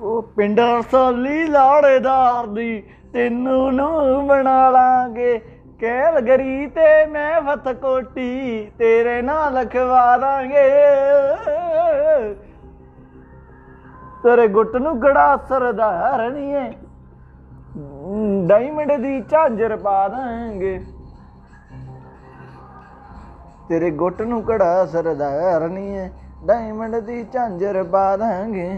ਉਹ ਪਿੰਡ ਰਸੋਲੀ ਲਾੜੇਦਾਰ ਦੀ ਤੈਨੂੰ ਨੂੰ ਬਣਾ ਲਾਂਗੇ। ਕੈਲਗਰੀ ਤੇ ਮੈਂ ਫਤਕੋਟੀ ਤੇਰੇ ਨਾਲ ਲਖਵਾ ਦਾਂਗੇ। ਤੇਰੇ ਗੁੱਟ ਨੂੰ ਗੜਾ ਸਰਦਾਰਨੀਏ ਡਾਇਮੰਡ ਦੀ ਝਾਂਜਰ ਪਾ ਦਾਂਗੇ। ਤੇਰੇ ਗੁੱਟ ਨੂੰ ਕੜਾ ਸਰਦਾਰਨੀਏ ਡਾਇਮੰਡ ਦੀ ਝਾਂਜਰ ਪਾ ਦਾਂਗੇ।